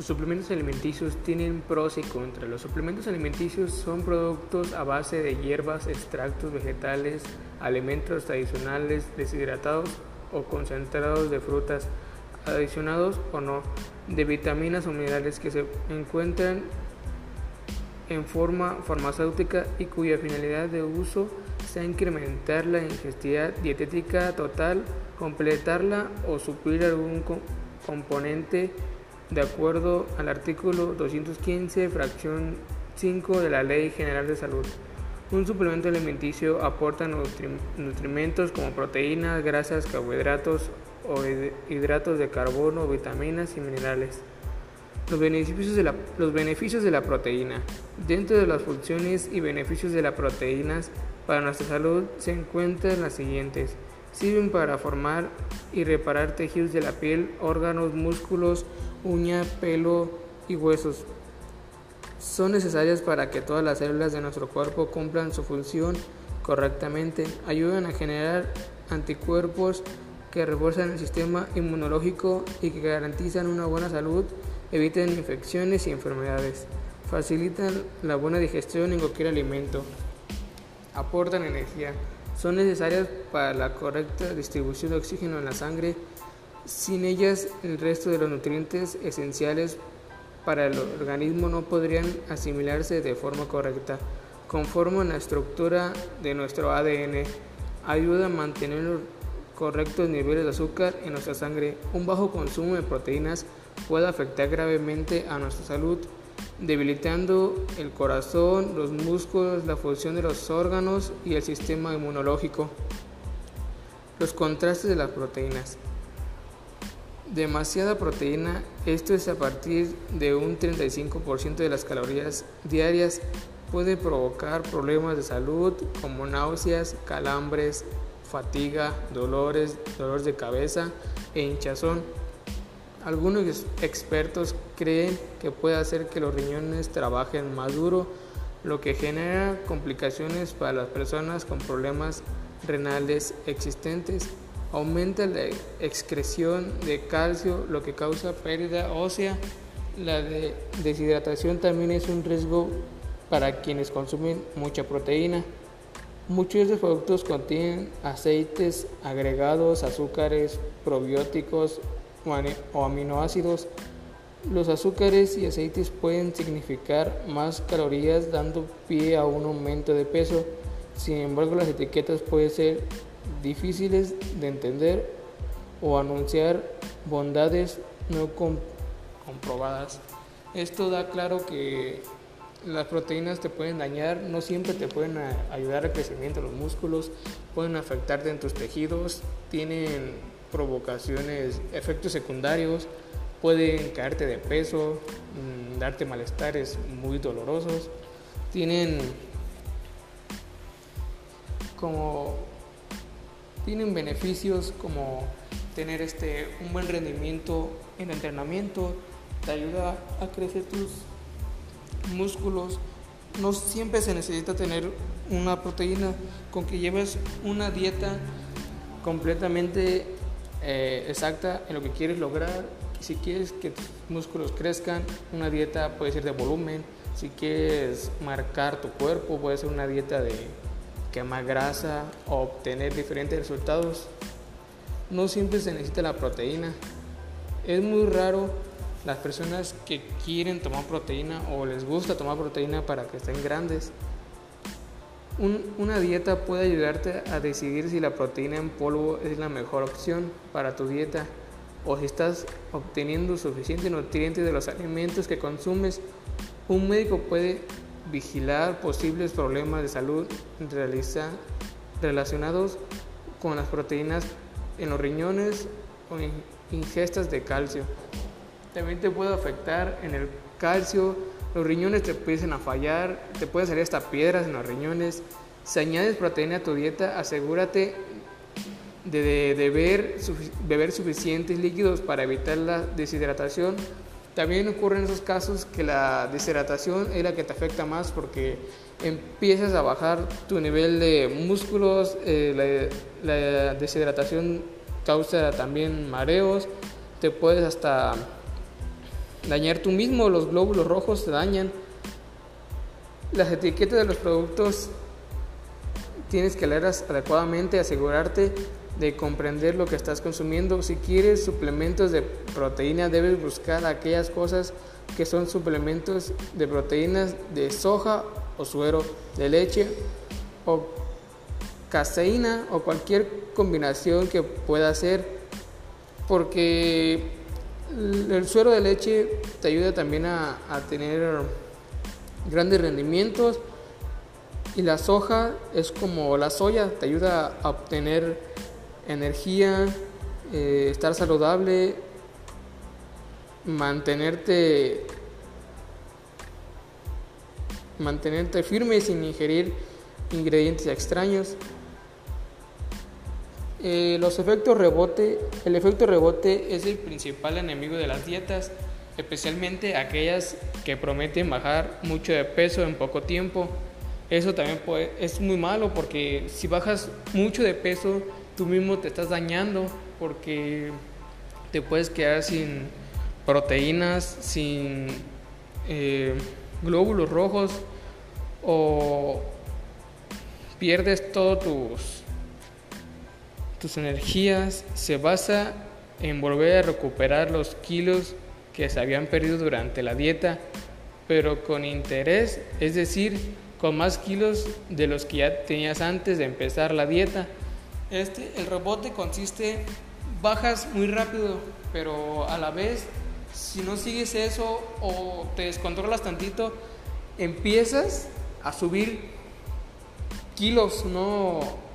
Los suplementos alimenticios tienen pros y contras. Los suplementos alimenticios son productos a base de hierbas, extractos vegetales, alimentos tradicionales, deshidratados o concentrados de frutas, adicionados o no, de vitaminas o minerales que se encuentran en forma farmacéutica y cuya finalidad de uso sea incrementar la ingestión dietética total, completarla o suplir algún componente de acuerdo al artículo 215, fracción 5 de la Ley General de Salud. Un suplemento alimenticio aporta nutrimentos como proteínas, grasas, carbohidratos o hidratos de carbono, vitaminas y minerales. Los beneficios, de la, los beneficios de la proteína. Dentro de las funciones y beneficios de las proteínas para nuestra salud se encuentran las siguientes. Sirven para formar y reparar tejidos de la piel, órganos, músculos, uña, pelo y huesos. Son necesarias para que todas las células de nuestro cuerpo cumplan su función correctamente. Ayudan a generar anticuerpos que refuerzan el sistema inmunológico y que garantizan una buena salud, evitan infecciones y enfermedades, facilitan la buena digestión en cualquier alimento, aportan energía, son necesarias para la correcta distribución de oxígeno en la sangre sin ellas, el resto de los nutrientes esenciales para el organismo no podrían asimilarse de forma correcta. Conforman la estructura de nuestro ADN, ayuda a mantener los correctos niveles de azúcar en nuestra sangre. Un bajo consumo de proteínas puede afectar gravemente a nuestra salud, debilitando el corazón, los músculos, la función de los órganos y el sistema inmunológico. Los contrastes de las proteínas. Demasiada proteína, esto es a partir de un 35% de las calorías diarias, puede provocar problemas de salud como náuseas, calambres, fatiga, dolores, dolores de cabeza e hinchazón. Algunos expertos creen que puede hacer que los riñones trabajen más duro, lo que genera complicaciones para las personas con problemas renales existentes aumenta la excreción de calcio, lo que causa pérdida ósea. La deshidratación también es un riesgo para quienes consumen mucha proteína. Muchos de estos productos contienen aceites agregados, azúcares, probióticos o aminoácidos. Los azúcares y aceites pueden significar más calorías dando pie a un aumento de peso. Sin embargo, las etiquetas pueden ser difíciles de entender o anunciar bondades no comprobadas. Esto da claro que las proteínas te pueden dañar, no siempre te pueden ayudar al crecimiento de los músculos, pueden afectarte en tus tejidos, tienen provocaciones, efectos secundarios, pueden caerte de peso, mm, darte malestares muy dolorosos, tienen como tienen beneficios como tener este, un buen rendimiento en entrenamiento, te ayuda a crecer tus músculos. No siempre se necesita tener una proteína, con que lleves una dieta completamente eh, exacta en lo que quieres lograr. Si quieres que tus músculos crezcan, una dieta puede ser de volumen. Si quieres marcar tu cuerpo, puede ser una dieta de quemar grasa o obtener diferentes resultados. No siempre se necesita la proteína. Es muy raro las personas que quieren tomar proteína o les gusta tomar proteína para que estén grandes. Una dieta puede ayudarte a decidir si la proteína en polvo es la mejor opción para tu dieta o si estás obteniendo suficiente nutrientes de los alimentos que consumes. Un médico puede vigilar posibles problemas de salud relacionados con las proteínas en los riñones o ingestas de calcio. También te puede afectar en el calcio, los riñones te empiezan a fallar, te pueden salir hasta piedras en los riñones. Si añades proteína a tu dieta, asegúrate de, beber, suficientes líquidos para evitar la deshidratación también ocurre en esos casos que la deshidratación es la que te afecta más porque empiezas a bajar tu nivel de músculos, eh, la, deshidratación causa también mareos, te puedes hasta dañar tú mismo, los glóbulos rojos te dañan. Las etiquetas de los productos tienes que leerlas adecuadamente, asegurarte de comprender lo que estás consumiendo. Si quieres suplementos de proteína, debes buscar aquellas cosas que son suplementos de proteínas de soja o suero de leche o caseína o cualquier combinación que pueda ser porque el suero de leche te ayuda también a, tener grandes rendimientos y la soja es como la soya, te ayuda a obtener energía, eh, estar saludable, mantenerte mantenerte firme sin ingerir ingredientes extraños. Eh, los efectos rebote, el efecto rebote es el principal enemigo de las dietas, especialmente aquellas que prometen bajar mucho de peso en poco tiempo. Eso también es muy malo porque si bajas mucho de peso, tú mismo te estás dañando porque te puedes quedar sin proteínas, sin eh, glóbulos rojos o pierdes todos tus tus energías se basa en volver a recuperar los kilos que se habían perdido durante la dieta, pero con interés, es decir, con más kilos de los que ya tenías antes de empezar la dieta. Este, el rebote consiste, bajas muy rápido, pero a la vez, si no sigues eso o te descontrolas tantito, empiezas a subir kilos, no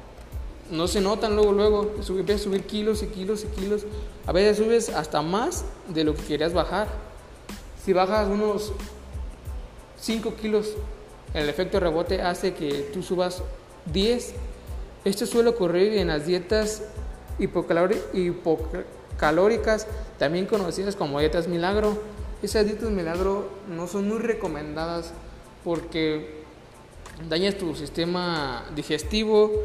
no se notan luego, luego, empiezas a subir kilos y kilos y kilos. A veces subes hasta más de lo que querías bajar. Si bajas unos 5 kilos, el efecto rebote hace que tú subas 10. Esto suele ocurrir en las dietas hipocalóricas, también conocidas como dietas milagro. Esas dietas milagro no son muy recomendadas porque dañas tu sistema digestivo,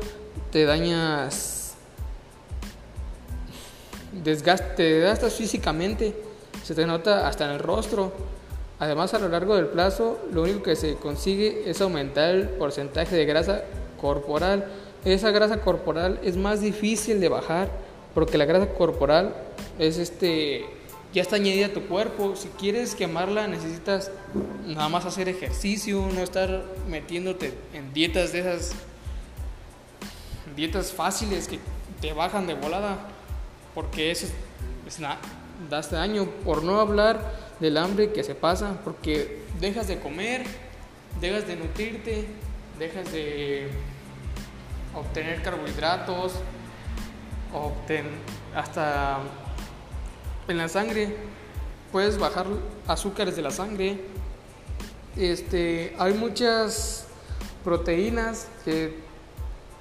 te dañas, desgaste, te desgastas físicamente, se te nota hasta en el rostro. Además, a lo largo del plazo, lo único que se consigue es aumentar el porcentaje de grasa corporal. Esa grasa corporal es más difícil de bajar porque la grasa corporal es este ya está añadida a tu cuerpo. Si quieres quemarla, necesitas nada más hacer ejercicio, no estar metiéndote en dietas de esas dietas fáciles que te bajan de volada, porque eso es, da este daño, por no hablar del hambre que se pasa, porque dejas de comer, dejas de nutrirte, dejas de obtener carbohidratos, obten, hasta en la sangre, puedes bajar azúcares de la sangre. Este, hay muchas proteínas que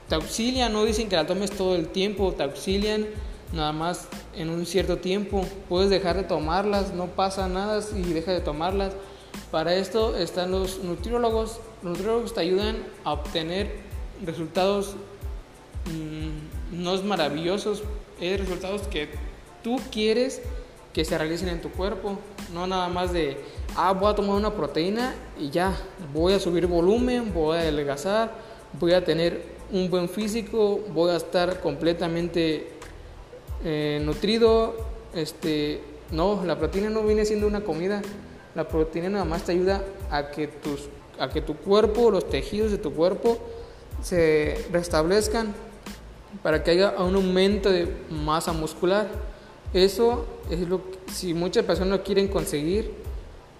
te auxilian, no dicen que la tomes todo el tiempo, te auxilian nada más en un cierto tiempo. Puedes dejar de tomarlas, no pasa nada si dejas de tomarlas. Para esto están los nutriólogos. Los nutriólogos te ayudan a obtener resultados mm, no es maravillosos, es resultados que tú quieres que se realicen en tu cuerpo, no nada más de, ah, voy a tomar una proteína y ya, voy a subir volumen, voy a adelgazar, voy a tener un buen físico, voy a estar completamente eh, nutrido. Este, no, la proteína no viene siendo una comida. La proteína nada más te ayuda a que, tus, a que tu cuerpo, los tejidos de tu cuerpo se restablezcan para que haya un aumento de masa muscular. Eso es lo que, si muchas personas lo quieren conseguir,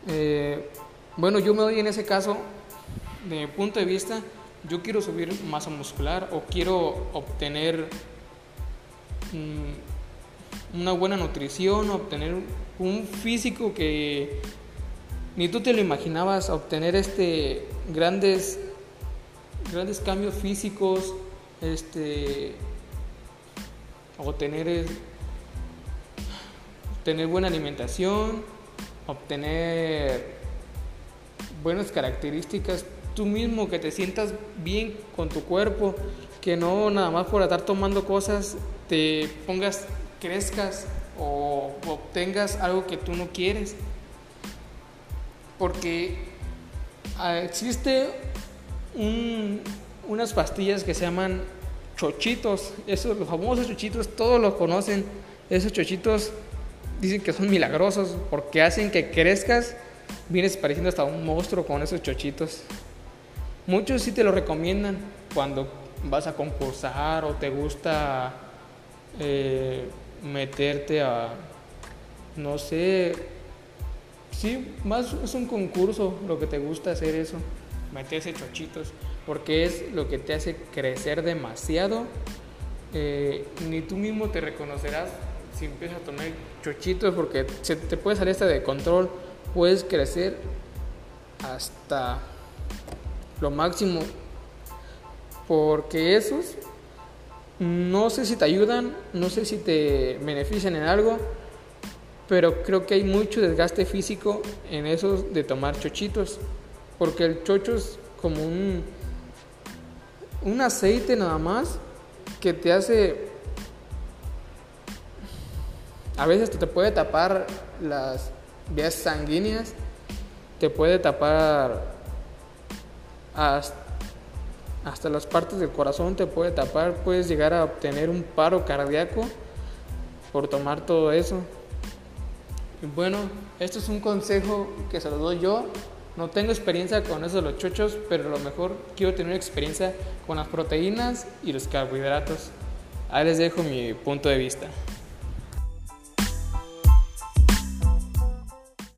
eh, bueno, yo me doy en ese caso, de mi punto de vista, yo quiero subir masa muscular o quiero obtener mm, una buena nutrición, obtener un físico que ni tú te lo imaginabas, obtener este grandes grandes cambios físicos, este obtener tener buena alimentación, obtener buenas características tú mismo, que te sientas bien con tu cuerpo, que no nada más por estar tomando cosas te pongas, crezcas o obtengas algo que tú no quieres. porque ah, existe unas pastillas que se llaman chochitos, esos los famosos chochitos, todos los conocen, esos chochitos dicen que son milagrosos porque hacen que crezcas, vienes pareciendo hasta un monstruo con esos chochitos. Muchos sí te lo recomiendan cuando vas a concursar o te gusta eh, meterte a, no sé, sí, más es un concurso lo que te gusta hacer eso, meterse chochitos, porque es lo que te hace crecer demasiado. Eh, ni tú mismo te reconocerás si empiezas a tomar chochitos porque se te puede salir hasta de control, puedes crecer hasta lo máximo porque esos no sé si te ayudan, no sé si te benefician en algo, pero creo que hay mucho desgaste físico en esos de tomar chochitos, porque el chocho es como un, un aceite nada más que te hace, a veces te puede tapar las vías sanguíneas, te puede tapar hasta las partes del corazón te puede tapar, puedes llegar a obtener un paro cardíaco por tomar todo eso. Bueno, esto es un consejo que se lo doy yo. No tengo experiencia con eso de los chochos, pero a lo mejor quiero tener experiencia con las proteínas y los carbohidratos. Ahí les dejo mi punto de vista.